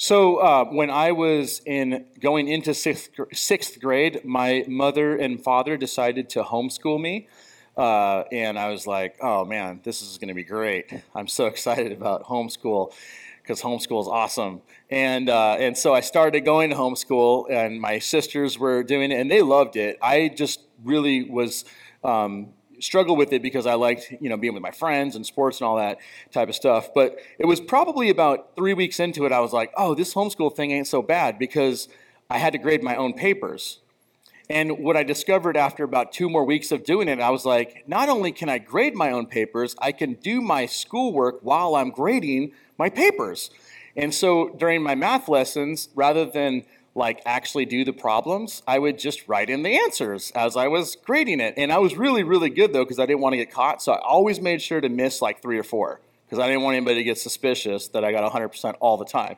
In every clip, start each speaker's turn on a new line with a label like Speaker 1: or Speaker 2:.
Speaker 1: So uh, when I was in going into sixth, sixth grade, my mother and father decided to homeschool me. Uh, and I was like, oh man, this is going to be great. I'm so excited about homeschool because homeschool is awesome. And, uh, and so I started going to homeschool, and my sisters were doing it, and they loved it. I just really was um, struggle with it because I liked, you know, being with my friends and sports and all that type of stuff. But it was probably about three weeks into it, I was like, oh, this homeschool thing ain't so bad because I had to grade my own papers. And what I discovered after about two more weeks of doing it, I was like, not only can I grade my own papers, I can do my schoolwork while I'm grading my papers. And so during my math lessons, rather than like actually do the problems, I would just write in the answers as I was grading it. And I was really, really good though, because I didn't want to get caught. So I always made sure to miss like three or four, because I didn't want anybody to get suspicious that I got 100% all the time.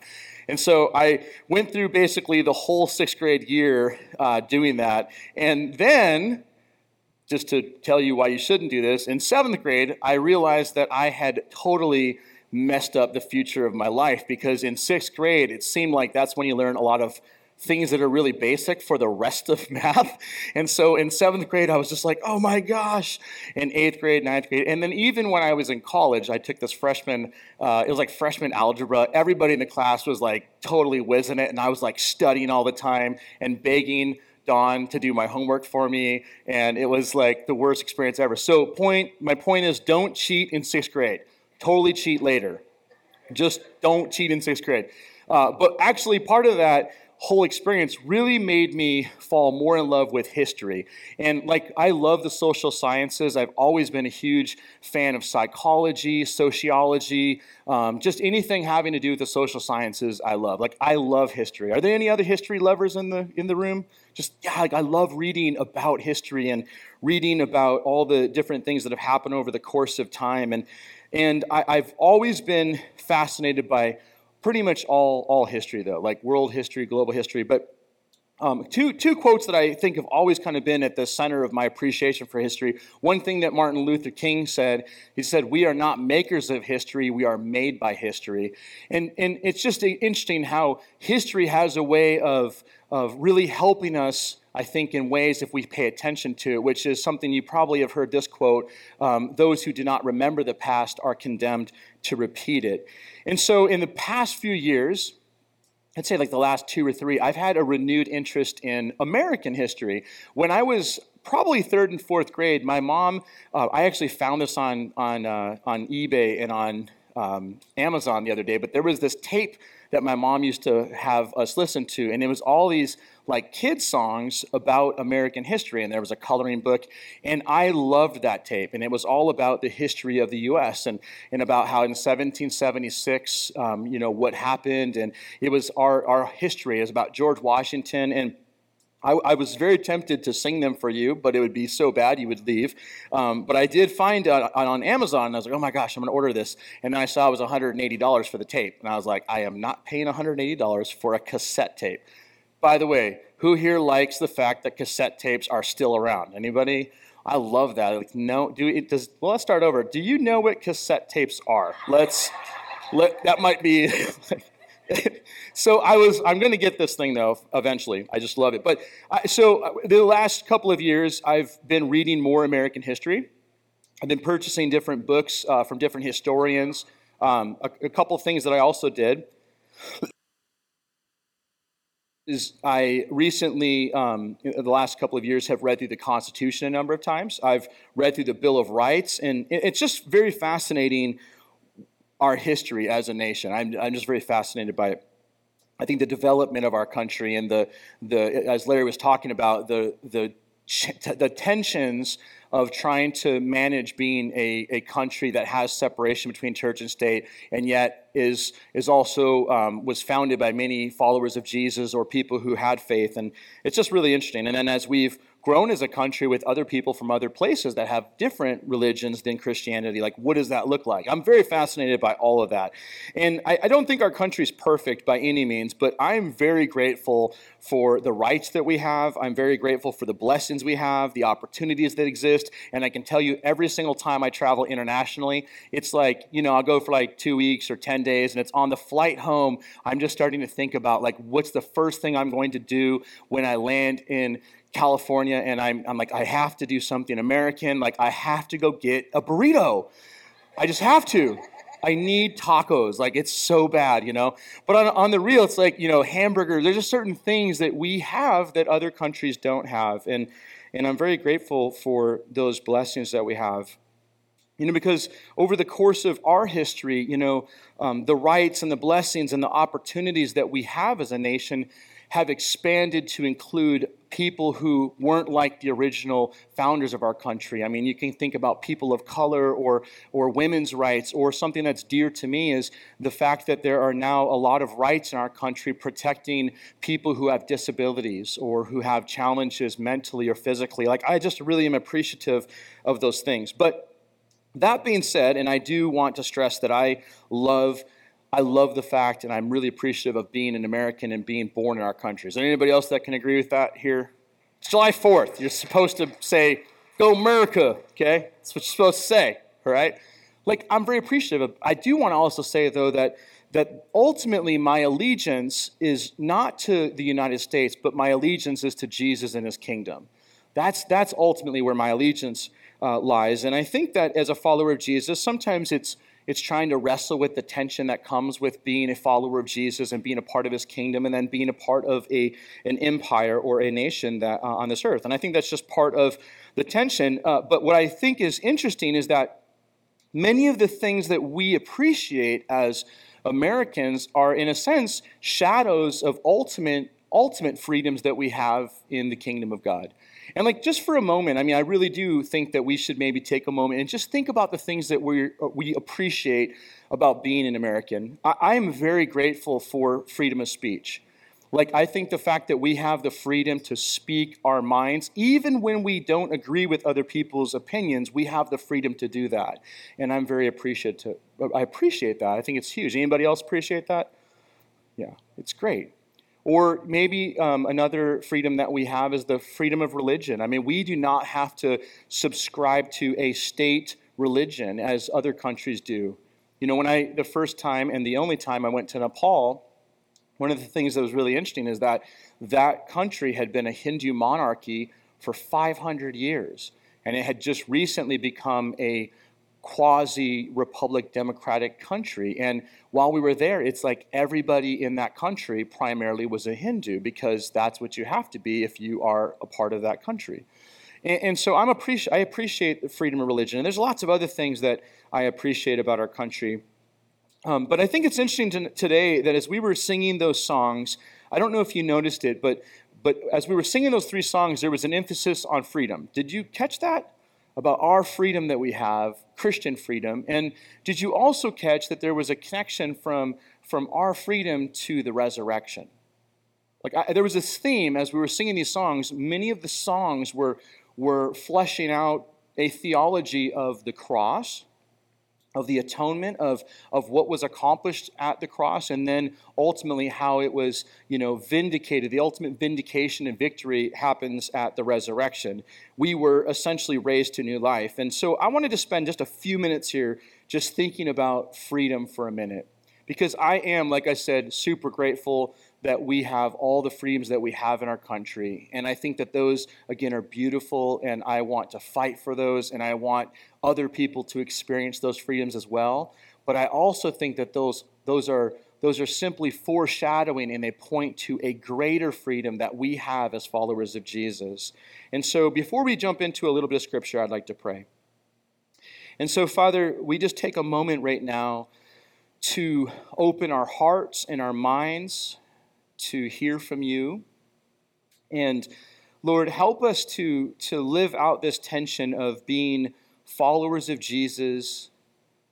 Speaker 1: And so I went through basically the whole sixth grade year uh, doing that. And then, just to tell you why you shouldn't do this, in seventh grade, I realized that I had totally messed up the future of my life because in sixth grade, it seemed like that's when you learn a lot of things that are really basic for the rest of math. And so in seventh grade, I was just like, oh my gosh. In eighth grade, ninth grade, and then even when I was in college, I took this freshman, uh, it was like freshman algebra. Everybody in the class was like totally whizzing it, and I was like studying all the time and begging Dawn to do my homework for me, and it was like the worst experience ever. So point, my point is don't cheat in sixth grade. Totally cheat later. Just don't cheat in sixth grade. Uh, but actually, part of that whole experience really made me fall more in love with history. And like, I love the social sciences. I've always been a huge fan of psychology, sociology, um, just anything having to do with the social sciences. I love. Like, I love history. Are there any other history lovers in the in the room? Just yeah, like I love reading about history and reading about all the different things that have happened over the course of time. And and I, I've always been fascinated by pretty much all, all history, though, like world history, global history. But um, two, two quotes that I think have always kind of been at the center of my appreciation for history. One thing that Martin Luther King said, he said, We are not makers of history, we are made by history. And, and it's just interesting how history has a way of, of really helping us I think, in ways if we pay attention to it, which is something you probably have heard this quote um, those who do not remember the past are condemned to repeat it. And so, in the past few years, I'd say like the last two or three, I've had a renewed interest in American history. When I was probably third and fourth grade, my mom, uh, I actually found this on, on, uh, on eBay and on um, Amazon the other day, but there was this tape that my mom used to have us listen to, and it was all these like kids songs about American history, and there was a coloring book, and I loved that tape, and it was all about the history of the U.S. and and about how in 1776, um, you know, what happened, and it was our our history is about George Washington and I, I, was very tempted to sing them for you, but it would be so bad you would leave. Um, but I did find uh, on Amazon, and I was like, oh my gosh, I'm going to order this. And then I saw it was $180 for the tape. And I was like, I am not paying $180 for a cassette tape. By the way, who here likes the fact that cassette tapes are still around? Anybody? I love that. Like, no, do it does. Well, let's start over. Do you know what cassette tapes are? Let's. Let that might be. so I was, I'm going to get this thing though eventually. I just love it. But I, so uh, the last couple of years, I've been reading more American history. I've been purchasing different books uh, from different historians. Um, a, a couple of things that I also did is I recently, um, in the last couple of years, have read through the Constitution a number of times. I've read through the Bill of Rights, and it's just very fascinating our history as a nation. I'm, I'm just very fascinated by it. I think the development of our country and the, the as Larry was talking about, the, the, the tensions of trying to manage being a, a country that has separation between church and state and yet is, is also um, was founded by many followers of jesus or people who had faith and it's just really interesting and then as we've grown as a country with other people from other places that have different religions than Christianity. Like, what does that look like? I'm very fascinated by all of that. And I, I don't think our country's perfect by any means, but I'm very grateful for the rights that we have. I'm very grateful for the blessings we have, the opportunities that exist. And I can tell you every single time I travel internationally, it's like, you know, I'll go for like two weeks or 10 days, and it's on the flight home. I'm just starting to think about like, what's the first thing I'm going to do when I land in California and I'm, I'm like, I have to do something American. Like, I have to go get a burrito. I just have to. I need tacos. Like, it's so bad, you know? But on, on the real, it's like, you know, hamburgers. There's just certain things that we have that other countries don't have. And, and I'm very grateful for those blessings that we have. You know, because over the course of our history, you know, um, the rights and the blessings and the opportunities that we have as a nation have expanded to include people who weren't like the original founders of our country. I mean, you can think about people of color or, or women's rights, or something that's dear to me is the fact that there are now a lot of rights in our country protecting people who have disabilities or who have challenges mentally or physically. Like, I just really am appreciative of those things. But that being said, and I do want to stress that I love I love the fact, and I'm really appreciative of being an American and being born in our country. Is there anybody else that can agree with that here? It's July 4th. You're supposed to say, Go America, okay? That's what you're supposed to say, all right? Like, I'm very appreciative of I do want to also say, though, that that ultimately my allegiance is not to the United States, but my allegiance is to Jesus and his kingdom. That's, that's ultimately where my allegiance uh, lies. And I think that as a follower of Jesus, sometimes it's it's trying to wrestle with the tension that comes with being a follower of Jesus and being a part of his kingdom and then being a part of a, an empire or a nation that, uh, on this earth. And I think that's just part of the tension. Uh, but what I think is interesting is that many of the things that we appreciate as Americans are, in a sense, shadows of ultimate, ultimate freedoms that we have in the kingdom of God. And like just for a moment, I mean, I really do think that we should maybe take a moment and just think about the things that we uh, we appreciate about being an American. I, I am very grateful for freedom of speech. Like, I think the fact that we have the freedom to speak our minds, even when we don't agree with other people's opinions, we have the freedom to do that. And I'm very appreciative. Uh, I appreciate that. I think it's huge. Anybody else appreciate that? Yeah, it's great. Or maybe um, another freedom that we have is the freedom of religion. I mean, we do not have to subscribe to a state religion as other countries do. You know, when I, the first time and the only time I went to Nepal, one of the things that was really interesting is that that country had been a Hindu monarchy for 500 years. And it had just recently become a quasi republic democratic country. And while we were there, it's like everybody in that country primarily was a Hindu because that's what you have to be if you are a part of that country. And, and so I'm appreci- I appreciate the freedom of religion. And there's lots of other things that I appreciate about our country. Um, but I think it's interesting to, today that as we were singing those songs, I don't know if you noticed it, but but as we were singing those three songs, there was an emphasis on freedom. Did you catch that? About our freedom that we have, Christian freedom. And did you also catch that there was a connection from, from our freedom to the resurrection? Like I, there was this theme as we were singing these songs. Many of the songs were were fleshing out a theology of the cross, of the atonement of, of what was accomplished at the cross and then ultimately how it was you know vindicated. The ultimate vindication and victory happens at the resurrection. We were essentially raised to new life. And so i wanted to spend just a few minutes here just thinking about freedom for a minute because i am like i said super grateful that we have all the freedoms that we have in our country. And I think that those, again, are beautiful, and I want to fight for those, and I want other people to experience those freedoms as well. But I also think that those, those, are, those are simply foreshadowing and they point to a greater freedom that we have as followers of Jesus. And so before we jump into a little bit of scripture, I'd like to pray. And so, Father, we just take a moment right now to open our hearts and our minds to hear from you. And Lord, help us to, to live out this tension of being followers of Jesus,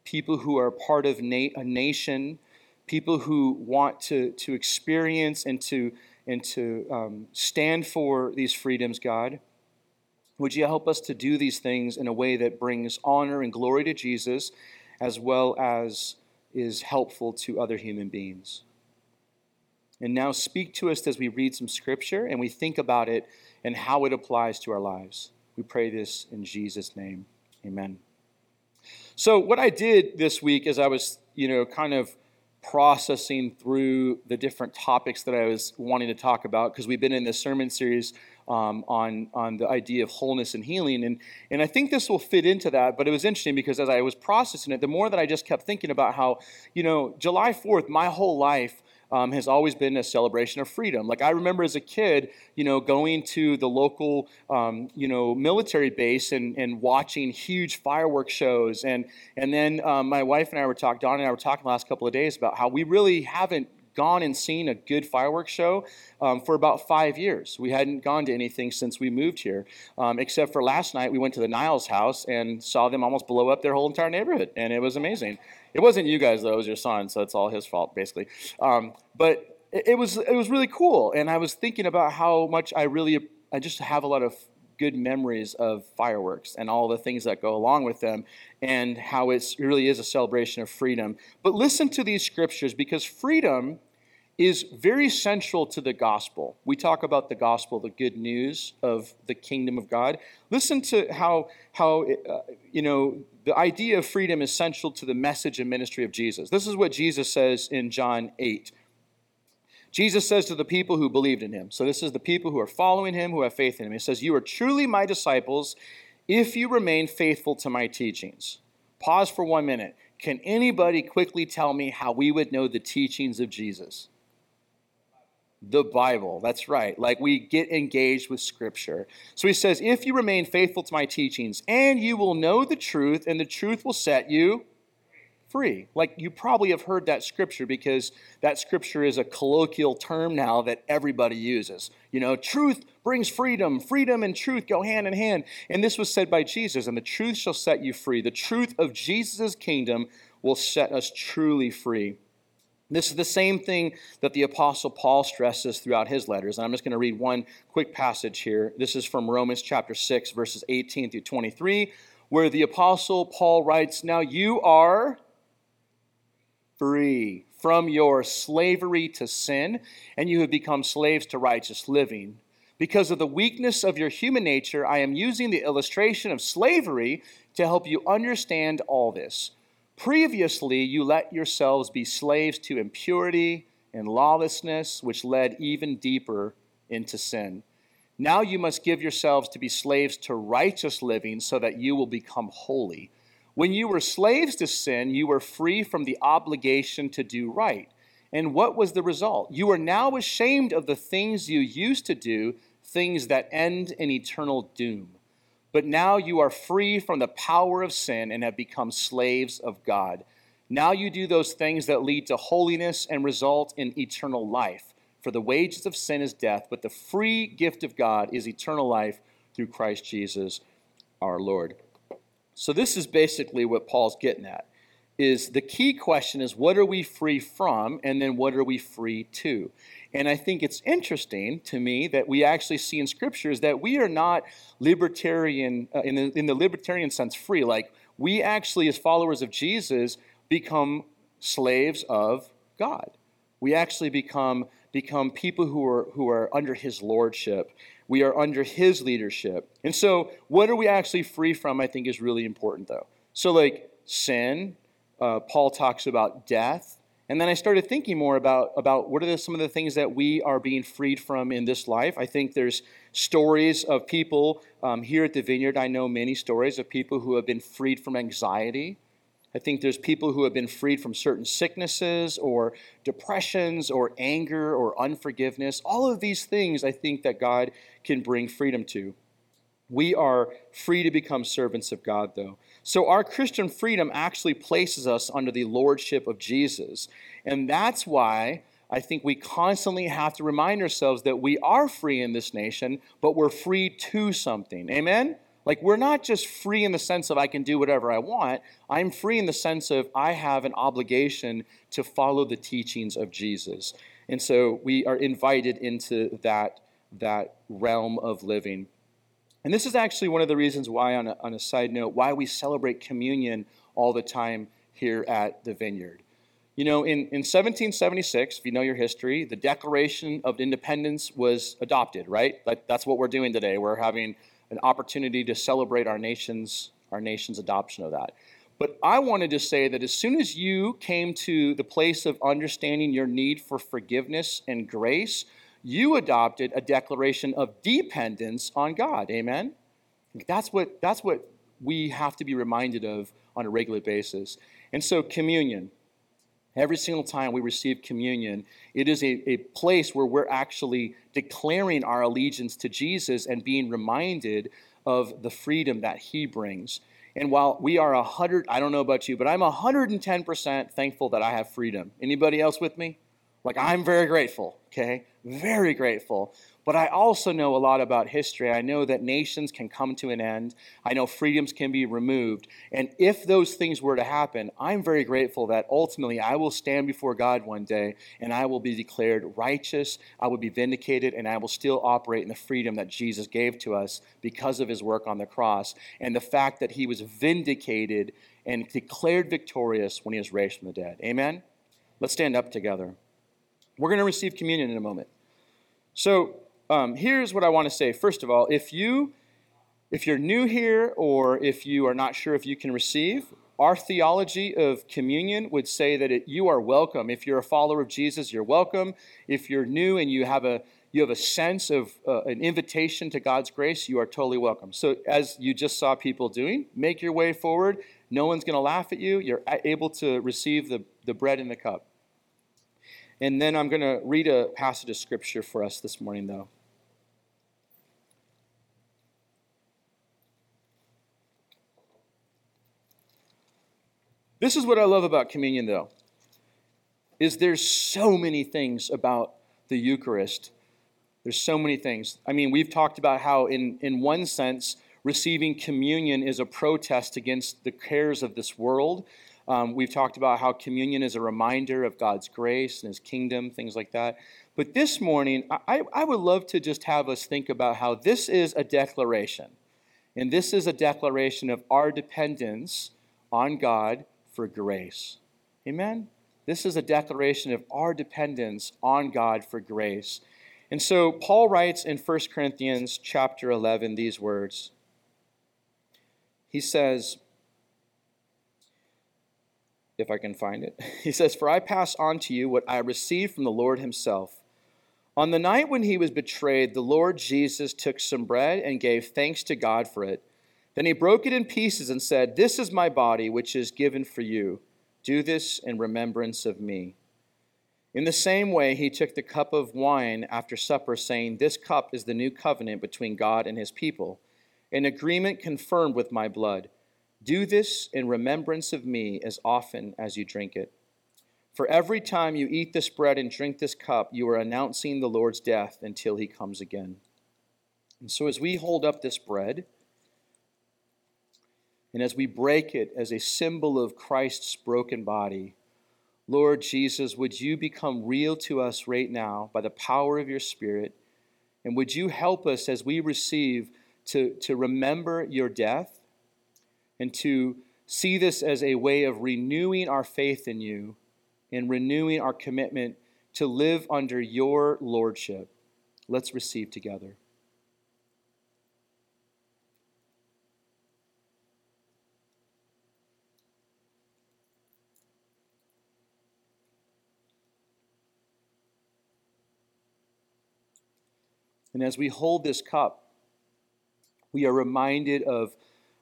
Speaker 1: people who are part of na- a nation, people who want to, to experience and to, and to um, stand for these freedoms, God. Would you help us to do these things in a way that brings honor and glory to Jesus as well as is helpful to other human beings? And now speak to us as we read some scripture and we think about it and how it applies to our lives. We pray this in Jesus' name. Amen. So, what I did this week as I was, you know, kind of processing through the different topics that I was wanting to talk about, because we've been in this sermon series um, on, on the idea of wholeness and healing. And, and I think this will fit into that, but it was interesting because as I was processing it, the more that I just kept thinking about how, you know, July 4th, my whole life, um, has always been a celebration of freedom. Like I remember as a kid, you know, going to the local, um, you know, military base and, and watching huge fireworks shows. And, and then um, my wife and I were talking, Dawn and I were talking the last couple of days about how we really haven't gone and seen a good fireworks show um, for about five years. We hadn't gone to anything since we moved here, um, except for last night we went to the Niles house and saw them almost blow up their whole entire neighborhood, and it was amazing. It wasn't you guys though; it was your son, so it's all his fault basically. Um, but it, it was it was really cool, and I was thinking about how much I really I just have a lot of good memories of fireworks and all the things that go along with them and how it really is a celebration of freedom. But listen to these scriptures because freedom is very central to the gospel. We talk about the gospel, the good news of the kingdom of God. Listen to how, how uh, you know, the idea of freedom is central to the message and ministry of Jesus. This is what Jesus says in John 8. Jesus says to the people who believed in him, so this is the people who are following him, who have faith in him, he says, You are truly my disciples if you remain faithful to my teachings. Pause for one minute. Can anybody quickly tell me how we would know the teachings of Jesus? The Bible. That's right. Like we get engaged with Scripture. So he says, If you remain faithful to my teachings, and you will know the truth, and the truth will set you free. Like you probably have heard that scripture because that scripture is a colloquial term now that everybody uses. You know, truth brings freedom. Freedom and truth go hand in hand. And this was said by Jesus, and the truth shall set you free. The truth of Jesus' kingdom will set us truly free. This is the same thing that the Apostle Paul stresses throughout his letters. And I'm just going to read one quick passage here. This is from Romans chapter 6, verses 18 through 23, where the Apostle Paul writes, Now you are free from your slavery to sin, and you have become slaves to righteous living. Because of the weakness of your human nature, I am using the illustration of slavery to help you understand all this. Previously, you let yourselves be slaves to impurity and lawlessness, which led even deeper into sin. Now you must give yourselves to be slaves to righteous living so that you will become holy. When you were slaves to sin, you were free from the obligation to do right. And what was the result? You are now ashamed of the things you used to do, things that end in eternal doom. But now you are free from the power of sin and have become slaves of God. Now you do those things that lead to holiness and result in eternal life. For the wages of sin is death, but the free gift of God is eternal life through Christ Jesus our Lord. So this is basically what Paul's getting at. Is the key question is what are we free from and then what are we free to? And I think it's interesting to me that we actually see in scriptures that we are not libertarian, uh, in, the, in the libertarian sense, free. Like, we actually, as followers of Jesus, become slaves of God. We actually become, become people who are, who are under his lordship. We are under his leadership. And so, what are we actually free from, I think, is really important, though. So, like sin, uh, Paul talks about death, and then I started thinking more about, about what are some of the things that we are being freed from in this life. I think there's stories of people um, here at the Vineyard. I know many stories of people who have been freed from anxiety. I think there's people who have been freed from certain sicknesses or depressions or anger or unforgiveness. All of these things I think that God can bring freedom to. We are free to become servants of God, though. So, our Christian freedom actually places us under the lordship of Jesus. And that's why I think we constantly have to remind ourselves that we are free in this nation, but we're free to something. Amen? Like, we're not just free in the sense of I can do whatever I want. I'm free in the sense of I have an obligation to follow the teachings of Jesus. And so we are invited into that, that realm of living. And this is actually one of the reasons why, on a, on a side note, why we celebrate communion all the time here at the Vineyard. You know, in, in 1776, if you know your history, the Declaration of Independence was adopted, right? Like, that's what we're doing today. We're having an opportunity to celebrate our nation's, our nation's adoption of that. But I wanted to say that as soon as you came to the place of understanding your need for forgiveness and grace, you adopted a declaration of dependence on God. Amen? That's what, that's what we have to be reminded of on a regular basis. And so, communion. Every single time we receive communion, it is a, a place where we're actually declaring our allegiance to Jesus and being reminded of the freedom that he brings. And while we are a hundred, I don't know about you, but I'm 110% thankful that I have freedom. Anybody else with me? Like, I'm very grateful, okay? Very grateful. But I also know a lot about history. I know that nations can come to an end. I know freedoms can be removed. And if those things were to happen, I'm very grateful that ultimately I will stand before God one day and I will be declared righteous, I will be vindicated, and I will still operate in the freedom that Jesus gave to us because of his work on the cross and the fact that he was vindicated and declared victorious when he was raised from the dead. Amen? Let's stand up together. We're going to receive communion in a moment. So, um, here's what I want to say. First of all, if you if you're new here or if you are not sure if you can receive, our theology of communion would say that it, you are welcome. If you're a follower of Jesus, you're welcome. If you're new and you have a you have a sense of uh, an invitation to God's grace, you are totally welcome. So, as you just saw people doing, make your way forward. No one's going to laugh at you. You're able to receive the, the bread and the cup. And then I'm going to read a passage of scripture for us this morning, though. This is what I love about communion, though, is there's so many things about the Eucharist. There's so many things. I mean, we've talked about how, in, in one sense, receiving communion is a protest against the cares of this world. Um, we've talked about how communion is a reminder of God's grace and His kingdom, things like that. But this morning, I, I would love to just have us think about how this is a declaration. And this is a declaration of our dependence on God for grace. Amen? This is a declaration of our dependence on God for grace. And so Paul writes in 1 Corinthians chapter 11 these words. He says, if I can find it, he says, For I pass on to you what I received from the Lord himself. On the night when he was betrayed, the Lord Jesus took some bread and gave thanks to God for it. Then he broke it in pieces and said, This is my body, which is given for you. Do this in remembrance of me. In the same way, he took the cup of wine after supper, saying, This cup is the new covenant between God and his people, an agreement confirmed with my blood. Do this in remembrance of me as often as you drink it. For every time you eat this bread and drink this cup, you are announcing the Lord's death until he comes again. And so, as we hold up this bread, and as we break it as a symbol of Christ's broken body, Lord Jesus, would you become real to us right now by the power of your Spirit? And would you help us as we receive to, to remember your death and to see this as a way of renewing our faith in you and renewing our commitment to live under your lordship? Let's receive together. And as we hold this cup, we are reminded of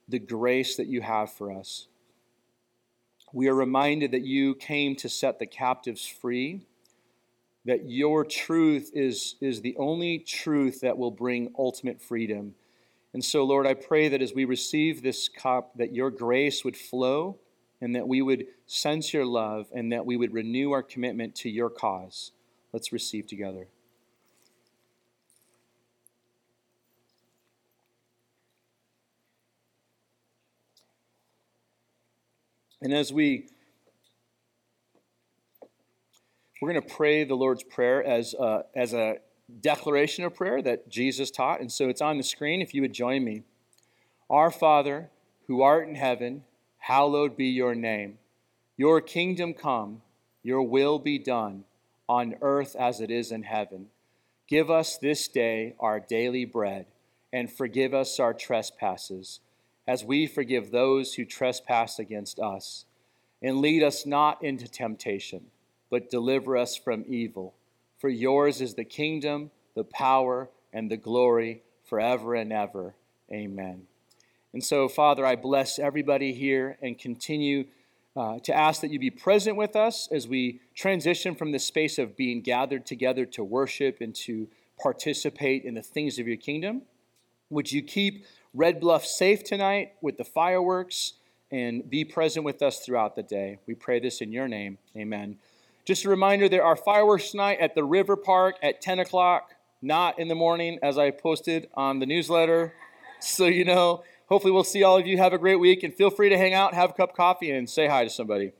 Speaker 1: the grace that you have for us. We are reminded that you came to set the captives free, that your truth is, is the only truth that will bring ultimate freedom. And so, Lord, I pray that as we receive this cup, that your grace would flow and that we would sense your love and that we would renew our commitment to your cause. Let's receive together. And as we we're going to pray the Lord's prayer as a, as a declaration of prayer that Jesus taught. And so it's on the screen if you would join me. Our Father, who art in heaven, hallowed be your name. Your kingdom come, your will be done, on earth as it is in heaven. Give us this day our daily bread, and forgive us our trespasses, as we forgive those who trespass against us. And lead us not into temptation, but deliver us from evil. For yours is the kingdom, the power, and the glory forever and ever. Amen. And so, Father, I bless everybody here and continue uh, to ask that you be present with us as we transition from the space of being gathered together to worship and to participate in the things of your kingdom. Would you keep Red Bluff safe tonight with the fireworks and be present with us throughout the day? We pray this in your name. Amen. Just a reminder there are fireworks tonight at the River Park at 10 o'clock, not in the morning, as I posted on the newsletter. So you know, hopefully, we'll see all of you. Have a great week and feel free to hang out, have a cup of coffee, and say hi to somebody.